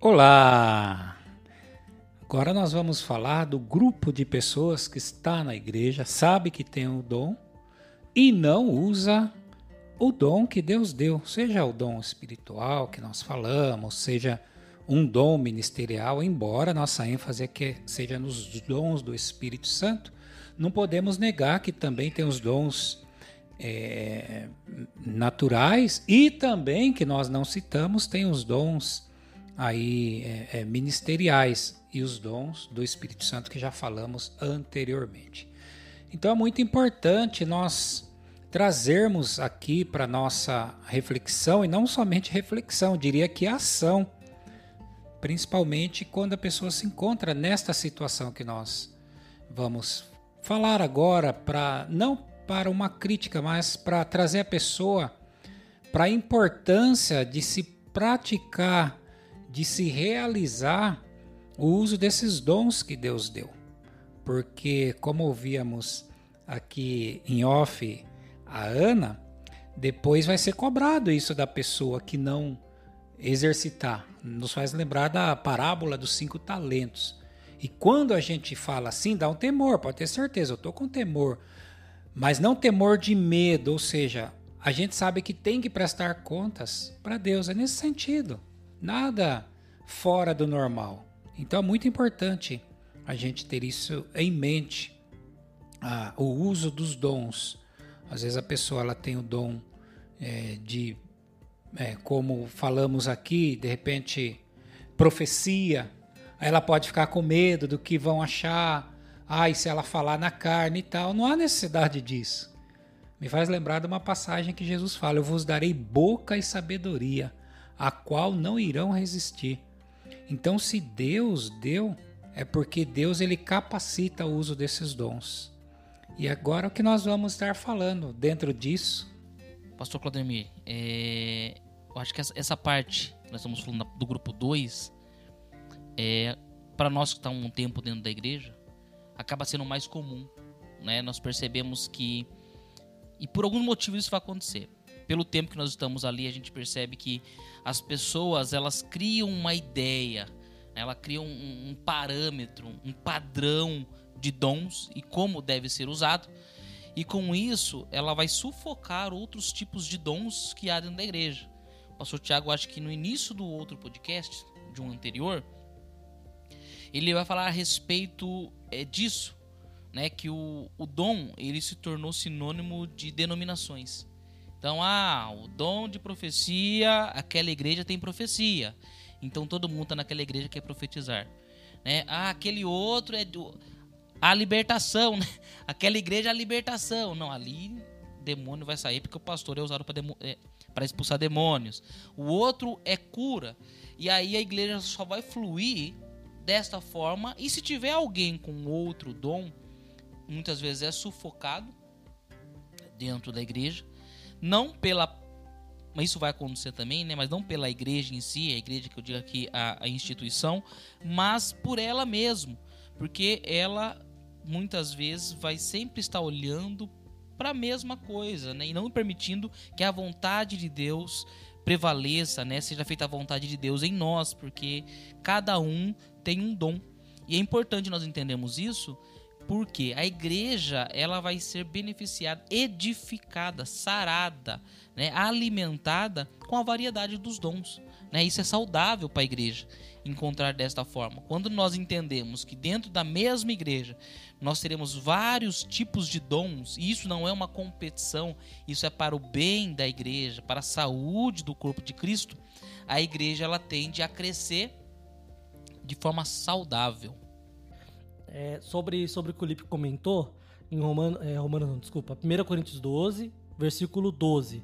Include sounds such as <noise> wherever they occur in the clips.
Olá! Agora nós vamos falar do grupo de pessoas que está na igreja, sabe que tem o dom e não usa o dom que Deus deu, seja o dom espiritual que nós falamos, seja um dom ministerial, embora nossa ênfase é que seja nos dons do Espírito Santo, não podemos negar que também tem os dons é, naturais e também que nós não citamos tem os dons aí é, é, ministeriais e os dons do Espírito Santo que já falamos anteriormente. Então é muito importante nós trazermos aqui para nossa reflexão e não somente reflexão, diria que ação, principalmente quando a pessoa se encontra nesta situação que nós vamos falar agora para não para uma crítica, mas para trazer a pessoa para a importância de se praticar de se realizar o uso desses dons que Deus deu. Porque, como ouvíamos aqui em off a Ana, depois vai ser cobrado isso da pessoa que não exercitar. Nos faz lembrar da parábola dos cinco talentos. E quando a gente fala assim, dá um temor, pode ter certeza, eu estou com temor. Mas não temor de medo, ou seja, a gente sabe que tem que prestar contas para Deus, é nesse sentido nada fora do normal. Então é muito importante a gente ter isso em mente, ah, o uso dos dons. Às vezes a pessoa ela tem o dom é, de, é, como falamos aqui, de repente profecia. Ela pode ficar com medo do que vão achar. Ai, se ela falar na carne e tal. Não há necessidade disso. Me faz lembrar de uma passagem que Jesus fala: Eu vos darei boca e sabedoria a qual não irão resistir. Então, se Deus deu, é porque Deus ele capacita o uso desses dons. E agora o que nós vamos estar falando dentro disso? Pastor Claudemir, é, eu acho que essa parte, nós estamos falando do grupo 2, é, para nós que estamos um tempo dentro da igreja, acaba sendo mais comum. Né? Nós percebemos que, e por algum motivo isso vai acontecer pelo tempo que nós estamos ali, a gente percebe que as pessoas elas criam uma ideia, né? ela cria um, um parâmetro, um padrão de dons e como deve ser usado. E com isso, ela vai sufocar outros tipos de dons que há dentro da igreja. O pastor Tiago, acho que no início do outro podcast, de um anterior, ele vai falar a respeito é, disso, né? Que o, o dom ele se tornou sinônimo de denominações. Então, ah, o dom de profecia, aquela igreja tem profecia. Então todo mundo está naquela igreja que quer profetizar. Né? Ah, aquele outro é do, a libertação, <laughs> né? Aquela igreja é a libertação. Não, ali demônio vai sair porque o pastor é usado para é, expulsar demônios. O outro é cura. E aí a igreja só vai fluir desta forma. E se tiver alguém com outro dom, muitas vezes é sufocado dentro da igreja não pela mas isso vai acontecer também, né? Mas não pela igreja em si, a igreja que eu digo aqui, a, a instituição, mas por ela mesmo, porque ela muitas vezes vai sempre estar olhando para a mesma coisa, né? E não permitindo que a vontade de Deus prevaleça, né? Seja feita a vontade de Deus em nós, porque cada um tem um dom. E é importante nós entendermos isso, porque a igreja ela vai ser beneficiada, edificada, sarada, né, alimentada com a variedade dos dons. Né? Isso é saudável para a igreja encontrar desta forma. Quando nós entendemos que dentro da mesma igreja nós teremos vários tipos de dons, e isso não é uma competição, isso é para o bem da igreja, para a saúde do corpo de Cristo, a igreja ela tende a crescer de forma saudável é, sobre, sobre o que o Lipe comentou, em Romano, é, Romano não, desculpa, 1 Coríntios 12, versículo 12.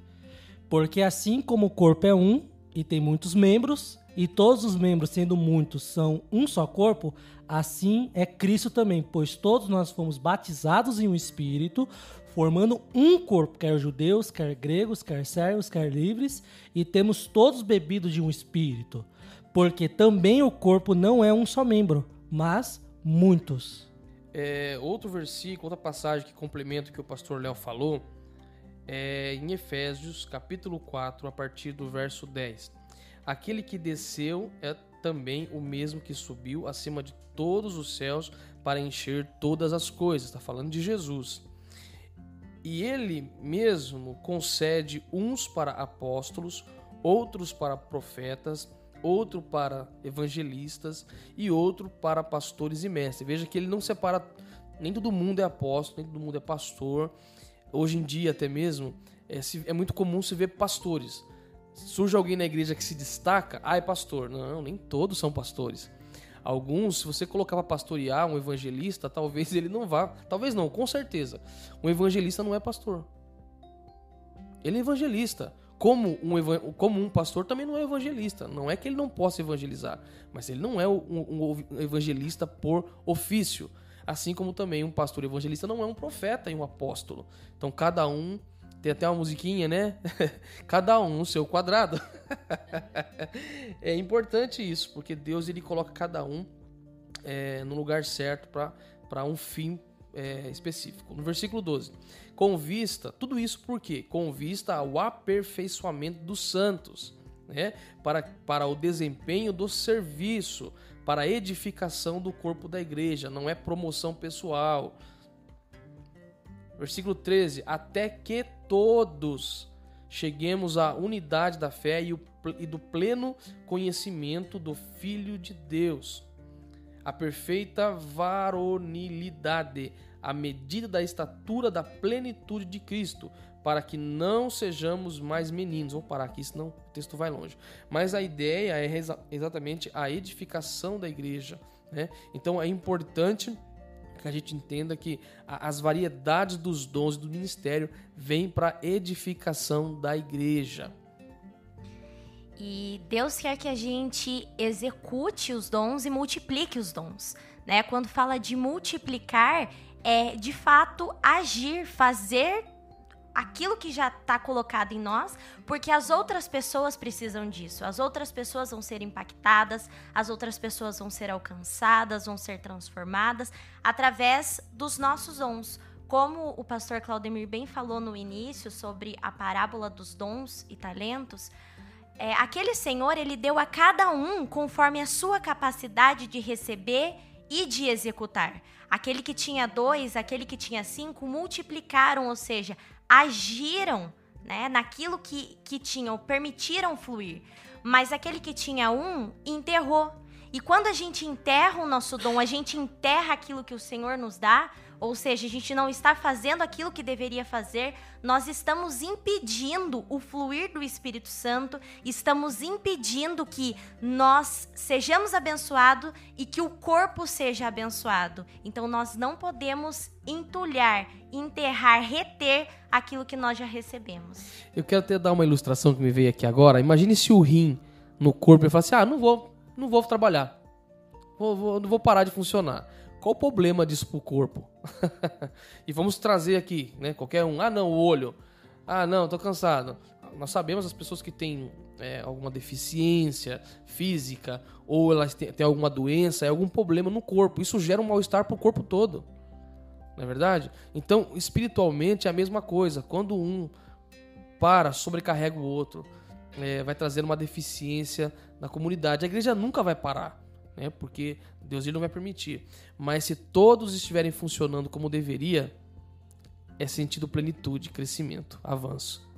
Porque assim como o corpo é um e tem muitos membros, e todos os membros, sendo muitos, são um só corpo, assim é Cristo também, pois todos nós fomos batizados em um espírito, formando um corpo, quer judeus, quer gregos, quer servos, quer livres, e temos todos bebido de um espírito. Porque também o corpo não é um só membro, mas muitos. É, outro versículo, outra passagem que complementa o que o pastor Léo falou, é em Efésios, capítulo 4, a partir do verso 10. Aquele que desceu é também o mesmo que subiu acima de todos os céus para encher todas as coisas. Está falando de Jesus. E ele mesmo concede uns para apóstolos, outros para profetas, outro para evangelistas e outro para pastores e mestres. Veja que ele não separa, nem todo mundo é apóstolo, nem todo mundo é pastor. Hoje em dia, até mesmo, é, é muito comum se ver pastores. Surge alguém na igreja que se destaca, ah, é pastor. Não, nem todos são pastores. Alguns, se você colocar para pastorear um evangelista, talvez ele não vá. Talvez não, com certeza. Um evangelista não é pastor. Ele é evangelista. Como um, como um pastor também não é evangelista. Não é que ele não possa evangelizar, mas ele não é um, um evangelista por ofício. Assim como também um pastor evangelista não é um profeta e um apóstolo. Então cada um tem até uma musiquinha, né? <laughs> Cada um no seu quadrado. <laughs> é importante isso, porque Deus ele coloca cada um é, no lugar certo para um fim é, específico. No versículo 12. Com vista, tudo isso por quê? Com vista ao aperfeiçoamento dos santos, né? para, para o desempenho do serviço, para a edificação do corpo da igreja, não é promoção pessoal. Versículo 13: Até que todos cheguemos à unidade da fé e, o, e do pleno conhecimento do Filho de Deus, a perfeita varonilidade, a medida da estatura da plenitude de Cristo, para que não sejamos mais meninos. Vou parar aqui, senão o texto vai longe. Mas a ideia é exatamente a edificação da igreja. Né? Então é importante que a gente entenda que as variedades dos dons do ministério vêm para edificação da igreja. E Deus quer que a gente execute os dons e multiplique os dons. Né? Quando fala de multiplicar, é de fato agir, fazer aquilo que já está colocado em nós, porque as outras pessoas precisam disso. As outras pessoas vão ser impactadas, as outras pessoas vão ser alcançadas, vão ser transformadas através dos nossos dons. Como o pastor Claudemir bem falou no início sobre a parábola dos dons e talentos, é, aquele Senhor ele deu a cada um conforme a sua capacidade de receber e de executar. Aquele que tinha dois, aquele que tinha cinco, multiplicaram, ou seja, agiram né, naquilo que, que tinham, permitiram fluir. Mas aquele que tinha um, enterrou. E quando a gente enterra o nosso dom, a gente enterra aquilo que o Senhor nos dá, ou seja, a gente não está fazendo aquilo que deveria fazer, nós estamos impedindo o fluir do Espírito Santo, estamos impedindo que nós sejamos abençoados e que o corpo seja abençoado. Então nós não podemos entulhar, enterrar, reter aquilo que nós já recebemos. Eu quero até dar uma ilustração que me veio aqui agora. Imagine se o rim no corpo e fala assim: "Ah, não vou, não vou trabalhar. Vou, vou, não vou parar de funcionar". Qual o problema disso pro corpo? <laughs> e vamos trazer aqui, né? Qualquer um. Ah, não, o olho. Ah, não, tô cansado. Nós sabemos as pessoas que têm é, alguma deficiência física ou elas têm, têm alguma doença, é algum problema no corpo. Isso gera um mal-estar pro corpo todo. Não é verdade? Então, espiritualmente é a mesma coisa. Quando um para, sobrecarrega o outro, é, vai trazer uma deficiência na comunidade. A igreja nunca vai parar né? Porque Deus não vai permitir. Mas se todos estiverem funcionando como deveria, é sentido plenitude, crescimento, avanço.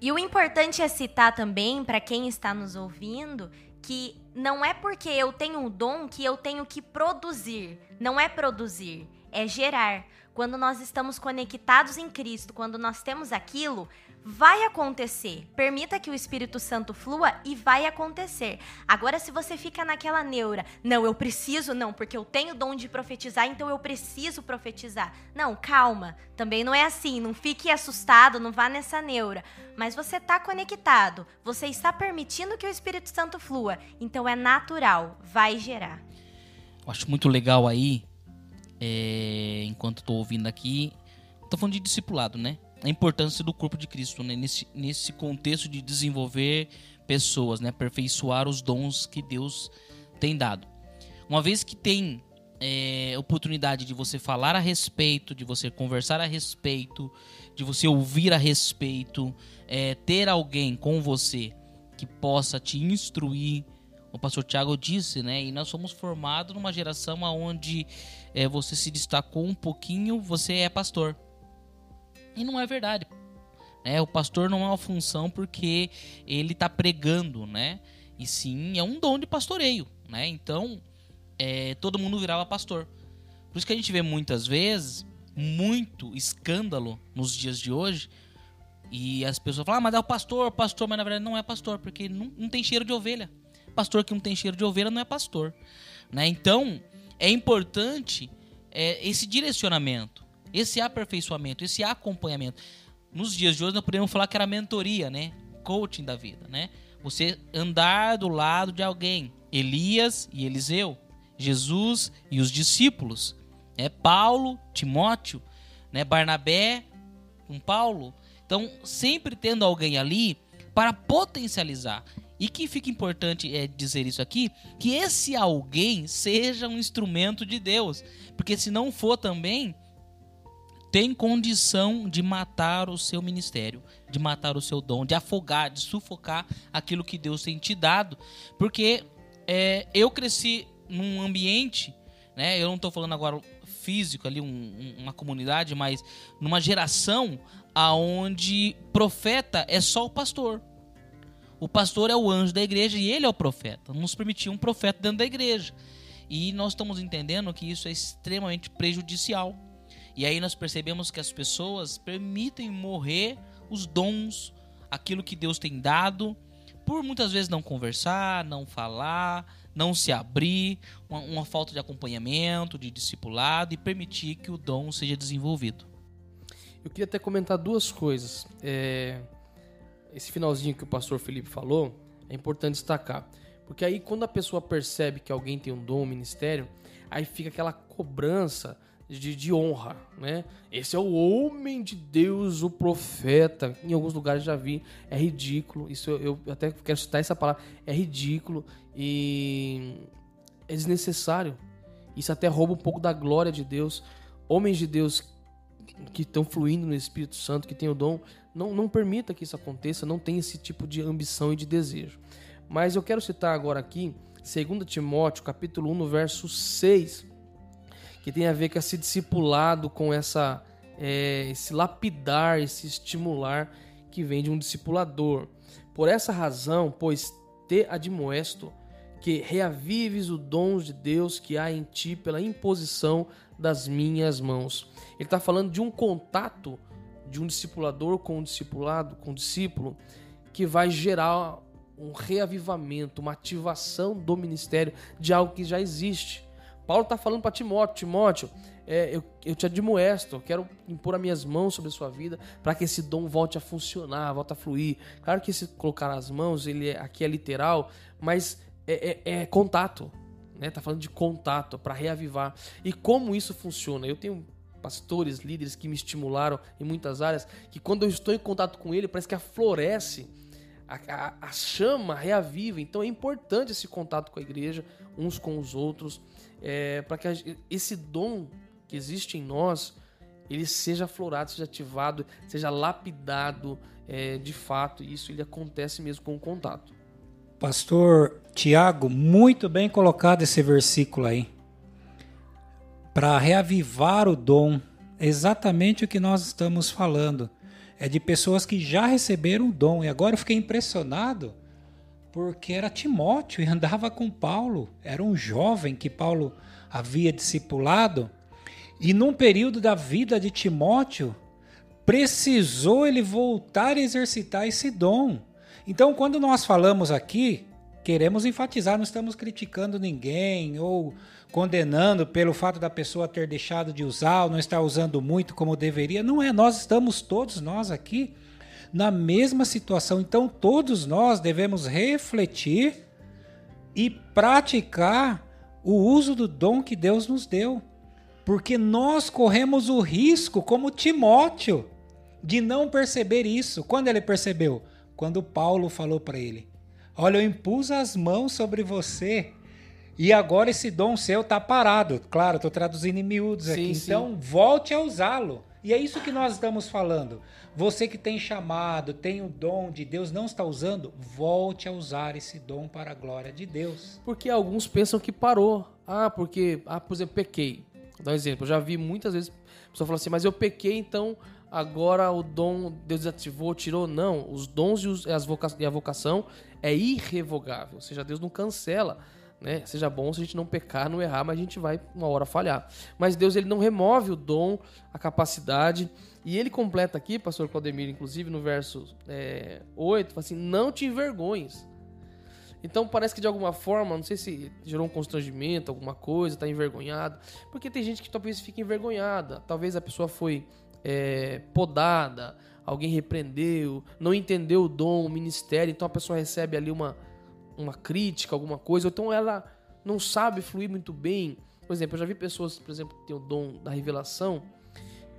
E o importante é citar também para quem está nos ouvindo que não é porque eu tenho um dom que eu tenho que produzir. Não é produzir, é gerar. Quando nós estamos conectados em Cristo, quando nós temos aquilo, vai acontecer. Permita que o Espírito Santo flua e vai acontecer. Agora, se você fica naquela neura, não, eu preciso, não, porque eu tenho dom de profetizar, então eu preciso profetizar. Não, calma. Também não é assim. Não fique assustado, não vá nessa neura. Mas você está conectado, você está permitindo que o Espírito Santo flua. Então é natural, vai gerar. Eu acho muito legal aí, é, enquanto estou ouvindo aqui, estou falando de discipulado, né? A importância do corpo de Cristo né? nesse, nesse contexto de desenvolver pessoas, né? aperfeiçoar os dons que Deus tem dado. Uma vez que tem é, oportunidade de você falar a respeito, de você conversar a respeito, de você ouvir a respeito, é, ter alguém com você que possa te instruir o pastor Tiago disse, né? E nós somos formados numa geração onde é, você se destacou um pouquinho, você é pastor. E não é verdade. É, o pastor não é uma função porque ele está pregando, né? E sim, é um dom de pastoreio, né? Então, é, todo mundo virava pastor. Por isso que a gente vê muitas vezes muito escândalo nos dias de hoje. E as pessoas falam, ah, mas é o pastor, pastor, mas na verdade não é pastor, porque não, não tem cheiro de ovelha. Pastor que não tem cheiro de ovelha não é pastor. Né? Então, é importante é, esse direcionamento, esse aperfeiçoamento, esse acompanhamento. Nos dias de hoje, nós podemos falar que era mentoria, né? Coaching da vida, né? Você andar do lado de alguém. Elias e Eliseu, Jesus e os discípulos, é Paulo, Timóteo, né? Barnabé com Paulo. Então, sempre tendo alguém ali para potencializar. E que fica importante é dizer isso aqui, que esse alguém seja um instrumento de Deus, porque se não for também tem condição de matar o seu ministério, de matar o seu dom, de afogar, de sufocar aquilo que Deus tem te dado, porque é, eu cresci num ambiente, né? Eu não estou falando agora físico ali, um, uma comunidade, mas numa geração aonde profeta é só o pastor. O pastor é o anjo da igreja e ele é o profeta. Nos permitiu um profeta dentro da igreja. E nós estamos entendendo que isso é extremamente prejudicial. E aí nós percebemos que as pessoas permitem morrer os dons, aquilo que Deus tem dado, por muitas vezes não conversar, não falar, não se abrir, uma, uma falta de acompanhamento, de discipulado e permitir que o dom seja desenvolvido. Eu queria até comentar duas coisas. É, esse finalzinho que o pastor Felipe falou é importante destacar. Porque aí quando a pessoa percebe que alguém tem um dom, um ministério, aí fica aquela cobrança de, de, honra, né? Esse é o homem de Deus, o profeta. Em alguns lugares já vi, é ridículo. Isso eu, eu até quero citar essa palavra, é ridículo e é desnecessário. Isso até rouba um pouco da glória de Deus. Homens de Deus que estão fluindo no Espírito Santo, que tem o dom, não, não permita que isso aconteça, não tem esse tipo de ambição e de desejo. Mas eu quero citar agora aqui 2 Timóteo, capítulo 1, no verso 6, que tem a ver com esse discipulado, com essa, é, esse lapidar, esse estimular que vem de um discipulador. Por essa razão, pois te admoesto que reavives o dom de Deus que há em ti pela imposição das minhas mãos. Ele está falando de um contato de um discipulador com um discipulado, com um discípulo, que vai gerar um reavivamento, uma ativação do ministério de algo que já existe. Paulo está falando para Timóteo, Timóteo, é, eu, eu te admoesto, eu quero impor as minhas mãos sobre a sua vida para que esse dom volte a funcionar, volte a fluir. Claro que esse colocar as mãos, ele é, aqui é literal, mas é, é, é contato, né? Tá falando de contato para reavivar. E como isso funciona? Eu tenho pastores, líderes que me estimularam em muitas áreas, que quando eu estou em contato com ele, parece que aflorece, a, a, a chama reaviva. Então é importante esse contato com a igreja, uns com os outros, é, para que a, esse dom que existe em nós, ele seja aflorado, seja ativado, seja lapidado é, de fato. E isso ele acontece mesmo com o contato. Pastor Tiago, muito bem colocado esse versículo aí para reavivar o dom. Exatamente o que nós estamos falando. É de pessoas que já receberam o dom. E agora eu fiquei impressionado porque era Timóteo e andava com Paulo. Era um jovem que Paulo havia discipulado. E num período da vida de Timóteo, precisou ele voltar a exercitar esse dom. Então, quando nós falamos aqui, queremos enfatizar, não estamos criticando ninguém ou condenando pelo fato da pessoa ter deixado de usar ou não estar usando muito como deveria. Não é, nós estamos todos nós aqui na mesma situação. Então todos nós devemos refletir e praticar o uso do dom que Deus nos deu. Porque nós corremos o risco, como Timóteo, de não perceber isso. Quando ele percebeu? Quando Paulo falou para ele: Olha, eu impus as mãos sobre você e agora esse dom seu está parado. Claro, estou traduzindo em miúdos sim, aqui. Sim. Então, volte a usá-lo. E é isso que nós estamos falando. Você que tem chamado, tem o dom de Deus, não está usando, volte a usar esse dom para a glória de Deus. Porque alguns pensam que parou. Ah, porque, ah, por exemplo, pequei. Vou dar um exemplo. Eu já vi muitas vezes a pessoa falar assim, mas eu pequei, então agora o dom Deus desativou, tirou. Não, os dons e, as voca e a vocação é irrevogável. Ou seja, Deus não cancela. Né? Seja bom se a gente não pecar, não errar, mas a gente vai uma hora falhar. Mas Deus ele não remove o dom, a capacidade. E ele completa aqui, pastor Claudemir, inclusive no verso é, 8, fala assim: não te envergonhes. Então parece que de alguma forma, não sei se gerou um constrangimento, alguma coisa, tá envergonhado. Porque tem gente que talvez fique envergonhada. Talvez a pessoa foi é, podada, alguém repreendeu, não entendeu o dom, o ministério, então a pessoa recebe ali uma, uma crítica, alguma coisa, ou então ela não sabe fluir muito bem. Por exemplo, eu já vi pessoas, por exemplo, que têm o dom da revelação,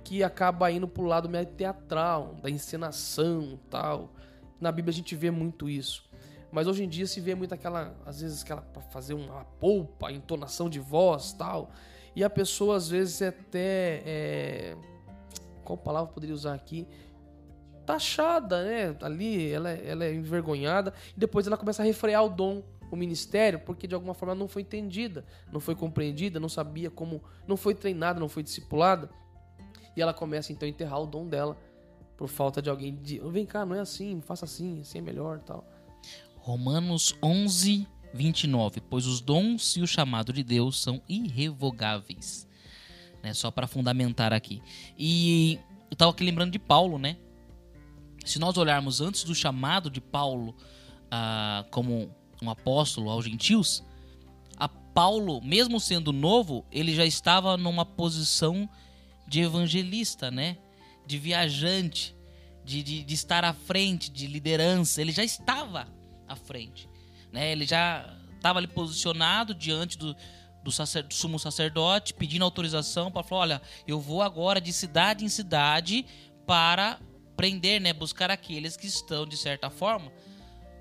que acaba indo pro lado meio teatral, da encenação tal. Na Bíblia a gente vê muito isso. Mas hoje em dia se vê muito aquela, às vezes, aquela para fazer uma polpa, entonação de voz tal. E a pessoa, às vezes, é até. É... Qual palavra poderia usar aqui? Taxada, né? Ali, ela, é, ela é envergonhada. E depois ela começa a refrear o dom, o ministério, porque de alguma forma não foi entendida, não foi compreendida, não sabia como. Não foi treinada, não foi discipulada. E ela começa então a enterrar o dom dela por falta de alguém de, vem cá, não é assim, faça assim, assim é melhor, tal. Romanos 11, 29. Pois os dons e o chamado de Deus são irrevogáveis. Né? Só para fundamentar aqui. E eu estava aqui lembrando de Paulo, né? Se nós olharmos antes do chamado de Paulo ah, como um apóstolo aos gentios, a Paulo, mesmo sendo novo, ele já estava numa posição de evangelista, né? De viajante, de, de, de estar à frente, de liderança. Ele já estava à frente. Né? Ele já estava ali posicionado diante do, do, sacer, do sumo sacerdote, pedindo autorização para falar: olha, eu vou agora de cidade em cidade para prender, né? buscar aqueles que estão, de certa forma,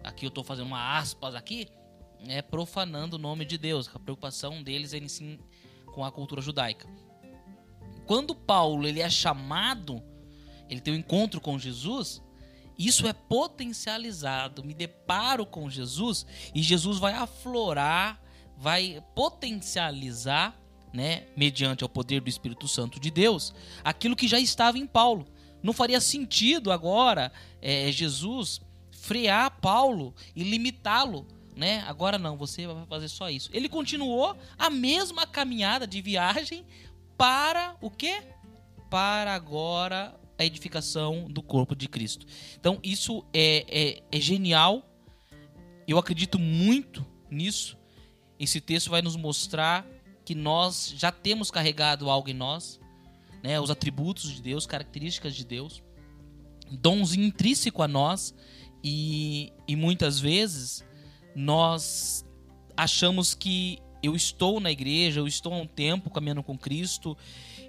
aqui eu estou fazendo uma aspas aqui, né? profanando o nome de Deus. A preocupação deles é sim com a cultura judaica. Quando Paulo ele é chamado, ele tem um encontro com Jesus, isso é potencializado. Me deparo com Jesus e Jesus vai aflorar, vai potencializar, né, mediante o poder do Espírito Santo de Deus, aquilo que já estava em Paulo. Não faria sentido agora é, Jesus frear Paulo e limitá-lo, né? Agora não, você vai fazer só isso. Ele continuou a mesma caminhada de viagem para o quê? Para agora a edificação do corpo de Cristo. Então, isso é, é, é genial. Eu acredito muito nisso. Esse texto vai nos mostrar que nós já temos carregado algo em nós, né? os atributos de Deus, características de Deus, dons intrínsecos a nós, e, e muitas vezes nós achamos que eu estou na igreja, eu estou há um tempo caminhando com Cristo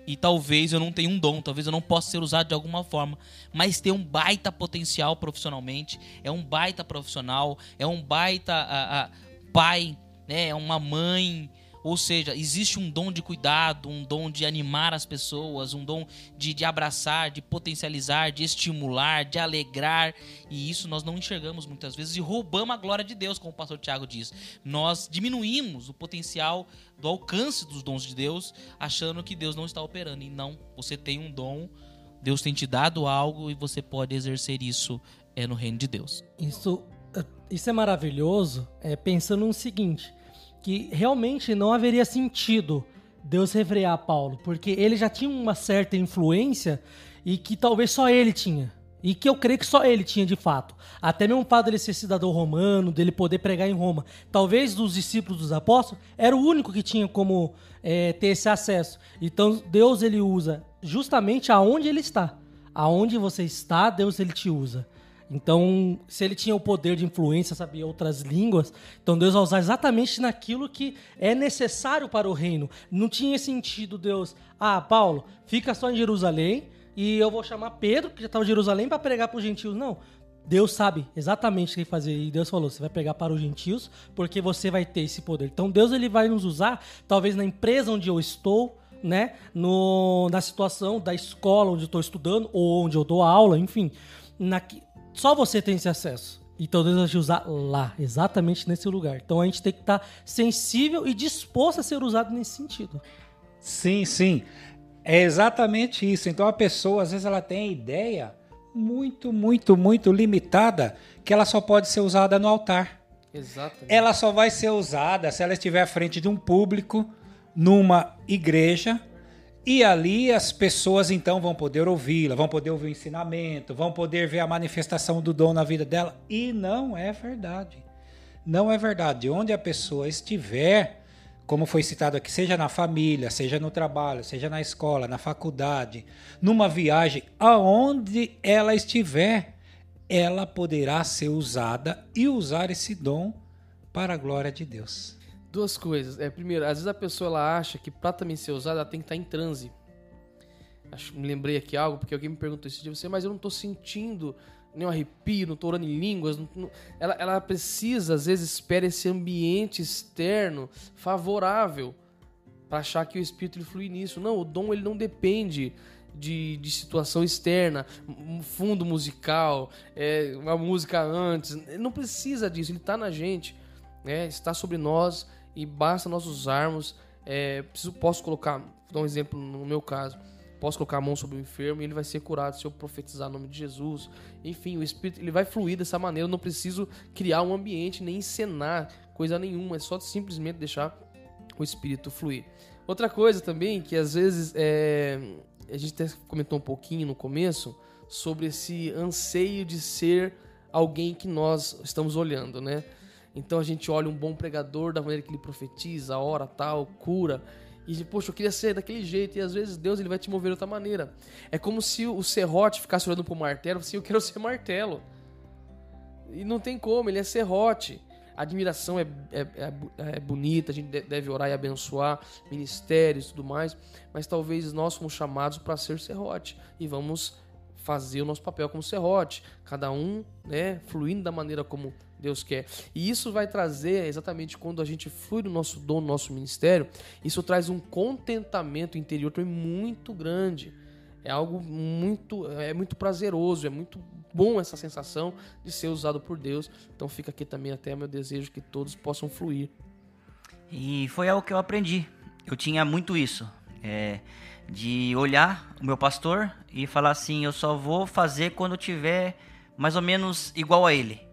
e talvez eu não tenha um dom, talvez eu não possa ser usado de alguma forma, mas tem um baita potencial profissionalmente, é um baita profissional, é um baita a, a, pai, né, é uma mãe, ou seja, existe um dom de cuidado, um dom de animar as pessoas, um dom de, de abraçar, de potencializar, de estimular, de alegrar. E isso nós não enxergamos muitas vezes e roubamos a glória de Deus, como o pastor Tiago diz. Nós diminuímos o potencial do alcance dos dons de Deus, achando que Deus não está operando. E não, você tem um dom, Deus tem te dado algo e você pode exercer isso é, no reino de Deus. Isso, isso é maravilhoso, é, pensando no seguinte que realmente não haveria sentido Deus refrear Paulo, porque ele já tinha uma certa influência e que talvez só ele tinha. E que eu creio que só ele tinha de fato. Até mesmo o fato dele ser cidadão romano, dele poder pregar em Roma. Talvez dos discípulos dos apóstolos, era o único que tinha como é, ter esse acesso. Então Deus ele usa justamente aonde ele está. Aonde você está, Deus ele te usa. Então, se ele tinha o poder de influência, sabia outras línguas, então Deus vai usar exatamente naquilo que é necessário para o reino. Não tinha sentido Deus, ah, Paulo, fica só em Jerusalém e eu vou chamar Pedro, que já estava em Jerusalém, para pregar para os gentios. Não. Deus sabe exatamente o que fazer. E Deus falou: você vai pregar para os gentios, porque você vai ter esse poder. Então Deus ele vai nos usar, talvez na empresa onde eu estou, né? No, na situação da escola onde eu estou estudando ou onde eu dou aula, enfim. Na, só você tem esse acesso. Então Deus vai te usar lá, exatamente nesse lugar. Então a gente tem que estar tá sensível e disposto a ser usado nesse sentido. Sim, sim. É exatamente isso. Então a pessoa, às vezes, ela tem a ideia muito, muito, muito limitada que ela só pode ser usada no altar. Exatamente. Ela só vai ser usada se ela estiver à frente de um público, numa igreja, e ali as pessoas então vão poder ouvi-la, vão poder ouvir o ensinamento, vão poder ver a manifestação do dom na vida dela. E não é verdade. Não é verdade. Onde a pessoa estiver, como foi citado aqui, seja na família, seja no trabalho, seja na escola, na faculdade, numa viagem, aonde ela estiver, ela poderá ser usada e usar esse dom para a glória de Deus. Duas coisas. É, primeiro, às vezes a pessoa ela acha que para também ser usada, ela tem que estar tá em transe. Acho, me lembrei aqui algo, porque alguém me perguntou esse dia, você, mas eu não estou sentindo nenhum arrepio, não estou orando em línguas. Não, não, ela, ela precisa, às vezes, espera esse ambiente externo favorável para achar que o Espírito ele flui nisso. Não, o dom ele não depende de, de situação externa, um fundo musical, é, uma música antes. Não precisa disso, ele está na gente, né? está sobre nós e basta nós usarmos. É, preciso, posso colocar, vou dar um exemplo no meu caso. Posso colocar a mão sobre o enfermo e ele vai ser curado se eu profetizar o nome de Jesus. Enfim, o Espírito ele vai fluir dessa maneira. Eu não preciso criar um ambiente nem encenar coisa nenhuma. É só simplesmente deixar o Espírito fluir. Outra coisa também que às vezes é, a gente até comentou um pouquinho no começo sobre esse anseio de ser alguém que nós estamos olhando, né? Então a gente olha um bom pregador da maneira que ele profetiza, ora tal, cura. E, poxa, eu queria ser daquele jeito. E às vezes Deus ele vai te mover de outra maneira. É como se o serrote ficasse olhando pro martelo assim, eu quero ser martelo. E não tem como, ele é serrote. A admiração é, é, é, é bonita, a gente deve orar e abençoar ministérios e tudo mais. Mas talvez nós somos chamados para ser serrote. E vamos fazer o nosso papel como serrote. Cada um, né, fluindo da maneira como Deus quer. E isso vai trazer, exatamente quando a gente flui no nosso dom, no nosso ministério, isso traz um contentamento interior também muito grande. É algo muito, é muito prazeroso, é muito bom essa sensação de ser usado por Deus. Então fica aqui também até meu desejo que todos possam fluir. E foi algo que eu aprendi. Eu tinha muito isso. É, de olhar o meu pastor e falar assim: eu só vou fazer quando tiver mais ou menos igual a ele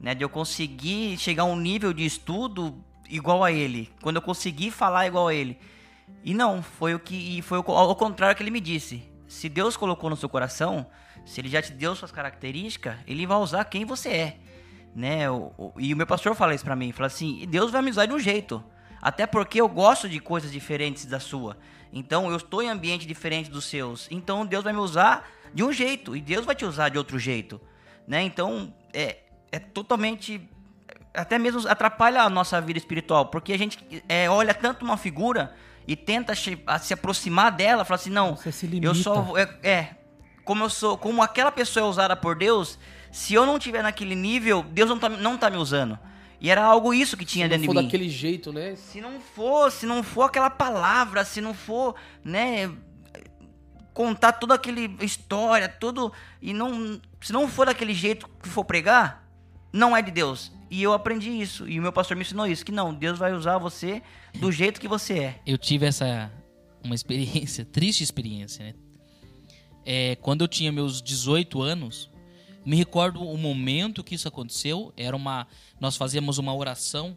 né? De eu conseguir chegar a um nível de estudo igual a ele, quando eu conseguir falar igual a ele. E não, foi o que foi ao contrário que ele me disse. Se Deus colocou no seu coração, se ele já te deu suas características, ele vai usar quem você é, né? E o meu pastor fala isso para mim, fala assim: "Deus vai me usar de um jeito, até porque eu gosto de coisas diferentes da sua. Então eu estou em ambiente diferente dos seus. Então Deus vai me usar de um jeito e Deus vai te usar de outro jeito, né? Então, é, é totalmente até mesmo atrapalha a nossa vida espiritual, porque a gente é, olha tanto uma figura e tenta se, aproximar dela, fala assim, não, eu só é, é, como eu sou, como aquela pessoa é usada por Deus, se eu não tiver naquele nível, Deus não tá, não tá me usando. E era algo isso que tinha dentro de mim. Se não for daquele jeito, né? Se não for, se não for aquela palavra, se não for, né, contar toda aquela história, tudo e não, se não for daquele jeito que for pregar, não é de Deus. E eu aprendi isso. E o meu pastor me ensinou isso: que não, Deus vai usar você do jeito que você é. Eu tive essa. Uma experiência, <laughs> triste experiência, né? É, quando eu tinha meus 18 anos, me recordo o momento que isso aconteceu. Era uma. Nós fazíamos uma oração.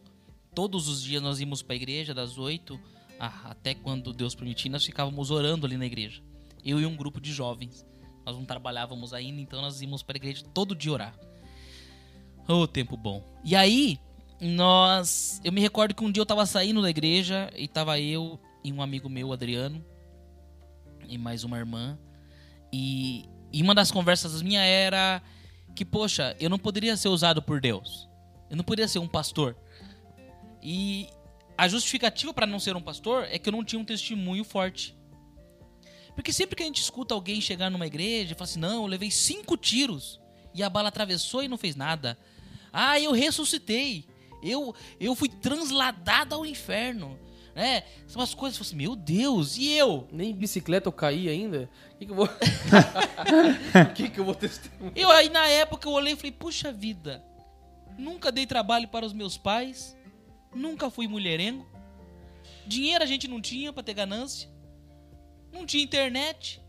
Todos os dias nós íamos para a igreja, das 8 até quando Deus permitir, nós ficávamos orando ali na igreja. Eu e um grupo de jovens. Nós não trabalhávamos ainda, então nós íamos para a igreja todo dia orar. Oh, tempo bom. E aí, nós. Eu me recordo que um dia eu tava saindo da igreja e tava eu e um amigo meu, Adriano, e mais uma irmã. E, e uma das conversas minha era que, poxa, eu não poderia ser usado por Deus. Eu não poderia ser um pastor. E a justificativa para não ser um pastor é que eu não tinha um testemunho forte. Porque sempre que a gente escuta alguém chegar numa igreja e falar assim: não, eu levei cinco tiros e a bala atravessou e não fez nada. Ah, eu ressuscitei. Eu, eu fui transladado ao inferno. né? São umas coisas, assim, meu Deus, e eu? Nem bicicleta eu caí ainda. O que, que eu vou. O <laughs> que, que eu vou testemunhar? Eu aí na época eu olhei e falei, puxa vida, nunca dei trabalho para os meus pais, nunca fui mulherengo, dinheiro a gente não tinha para ter ganância, não tinha internet,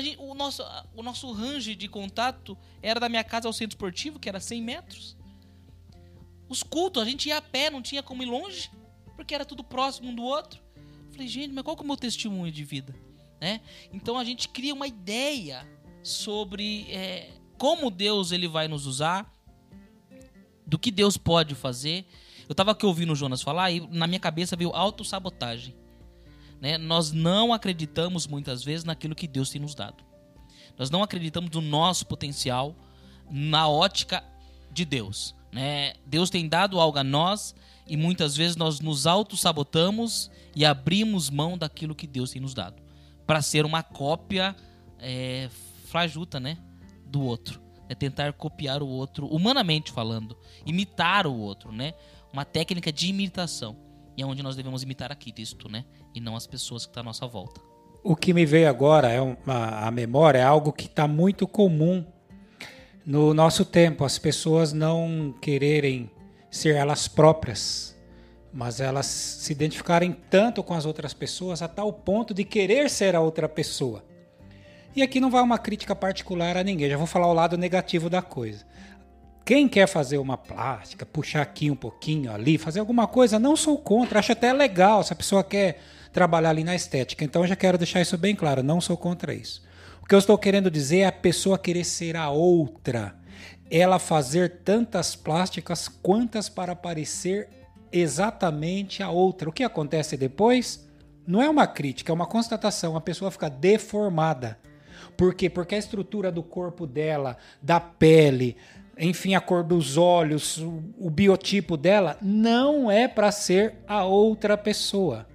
gente- o, nosso, o nosso range de contato era da minha casa ao centro esportivo, que era 100 metros. Os cultos, a gente ia a pé, não tinha como ir longe, porque era tudo próximo um do outro. Falei, gente, mas qual que é o meu testemunho de vida? Né? Então a gente cria uma ideia sobre é, como Deus ele vai nos usar, do que Deus pode fazer. Eu estava aqui ouvindo o Jonas falar e na minha cabeça veio autossabotagem. Né? Nós não acreditamos muitas vezes naquilo que Deus tem nos dado. Nós não acreditamos no nosso potencial na ótica de Deus. Né? Deus tem dado algo a nós e muitas vezes nós nos autossabotamos e abrimos mão daquilo que Deus tem nos dado para ser uma cópia é, frajuta, né, do outro. É tentar copiar o outro, humanamente falando, imitar o outro, né? Uma técnica de imitação. E é onde nós devemos imitar a Cristo, né? E não as pessoas que estão à nossa volta. O que me veio agora é uma, a memória é algo que está muito comum no nosso tempo. As pessoas não quererem ser elas próprias, mas elas se identificarem tanto com as outras pessoas a tal ponto de querer ser a outra pessoa. E aqui não vai uma crítica particular a ninguém, já vou falar o lado negativo da coisa. Quem quer fazer uma plástica, puxar aqui um pouquinho ali, fazer alguma coisa, não sou contra, acho até legal se a pessoa quer trabalhar ali na estética. Então eu já quero deixar isso bem claro, não sou contra isso. O que eu estou querendo dizer é a pessoa querer ser a outra, ela fazer tantas plásticas quantas para parecer exatamente a outra. O que acontece depois não é uma crítica, é uma constatação, a pessoa fica deformada. Por quê? Porque a estrutura do corpo dela, da pele, enfim, a cor dos olhos, o, o biotipo dela, não é para ser a outra pessoa.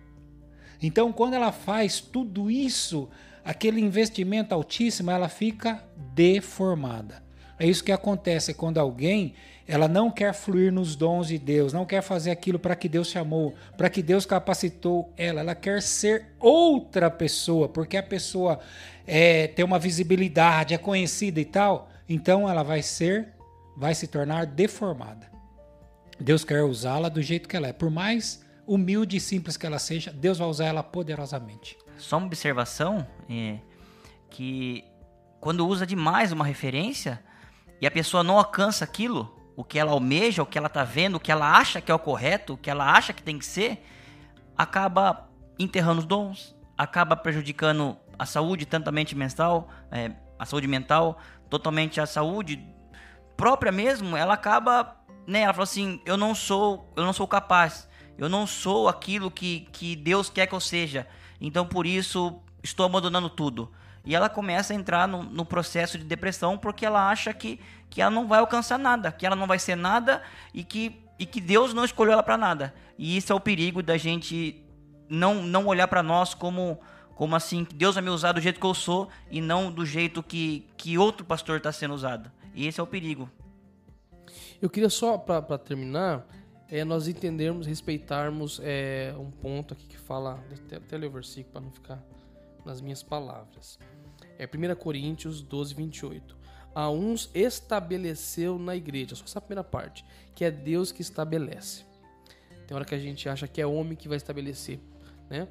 Então, quando ela faz tudo isso, aquele investimento altíssimo, ela fica deformada. É isso que acontece quando alguém ela não quer fluir nos dons de Deus, não quer fazer aquilo para que Deus chamou, para que Deus capacitou ela. Ela quer ser outra pessoa, porque a pessoa é, tem uma visibilidade, é conhecida e tal. Então ela vai ser, vai se tornar deformada. Deus quer usá-la do jeito que ela é, por mais humilde e simples que ela seja, Deus vai usar ela poderosamente. Só uma observação é, que quando usa demais uma referência e a pessoa não alcança aquilo, o que ela almeja, o que ela tá vendo, o que ela acha que é o correto, o que ela acha que tem que ser, acaba enterrando os dons, acaba prejudicando a saúde, tanto a mente mental, é, a saúde mental, totalmente a saúde própria mesmo, ela acaba, né, ela fala assim, eu não sou, eu não sou capaz, eu não sou aquilo que, que Deus quer que eu seja, então por isso estou abandonando tudo. E ela começa a entrar no, no, processo de depressão porque ela acha que, que ela não vai alcançar nada, que ela não vai ser nada e que, e que Deus não escolheu ela para nada. E isso é o perigo da gente não, não olhar para nós como, como assim, Deus vai me usar do jeito que eu sou e não do jeito que, que outro pastor está sendo usado. E esse é o perigo. Eu queria só, para terminar, é, nós entendermos, respeitarmos é, um ponto aqui que fala, até, até ler o versículo para não ficar nas minhas palavras. É 1 Coríntios 12, 28. A uns estabeleceu na igreja, só essa primeira parte, que é Deus que estabelece. Tem hora que a gente acha que é homem que vai estabelecer, né?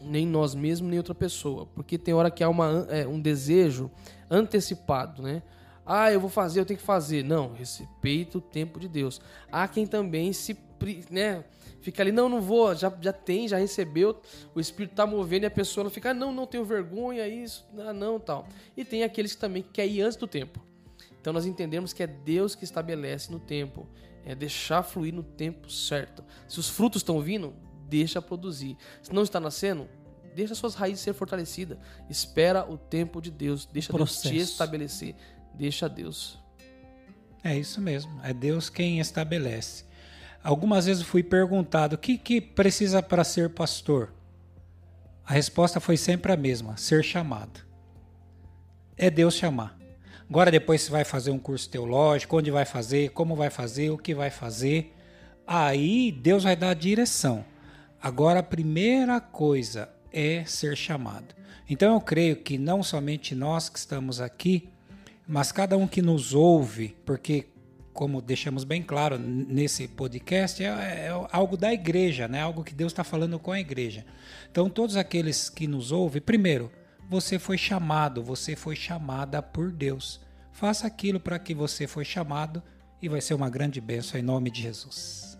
Nem nós mesmos, nem outra pessoa. Porque tem hora que há uma, é, um desejo antecipado, né? Ah, eu vou fazer, eu tenho que fazer. Não, respeita o tempo de Deus. Há quem também se, né, fica ali, não, não vou, já, já tem, já recebeu, o Espírito tá movendo e a pessoa não fica, ah, não, não tenho vergonha, isso, ah, não, tal. E tem aqueles que também querem ir antes do tempo. Então nós entendemos que é Deus que estabelece no tempo, é deixar fluir no tempo certo. Se os frutos estão vindo, deixa produzir. Se não está nascendo, deixa suas raízes ser fortalecidas. Espera o tempo de Deus, deixa Deus te estabelecer. Deixa Deus. É isso mesmo, é Deus quem estabelece. Algumas vezes fui perguntado o que, que precisa para ser pastor. A resposta foi sempre a mesma: ser chamado. É Deus chamar. Agora, depois você vai fazer um curso teológico, onde vai fazer, como vai fazer, o que vai fazer. aí Deus vai dar a direção. Agora, a primeira coisa é ser chamado. Então, eu creio que não somente nós que estamos aqui, mas cada um que nos ouve, porque como deixamos bem claro nesse podcast, é, é, algo da igreja, né? Algo que Deus está falando com a igreja. Então, todos aqueles que nos ouvem, primeiro, você foi chamado, você foi chamada por Deus. Faça aquilo para que você foi chamado e vai ser uma grande bênção em nome de Jesus.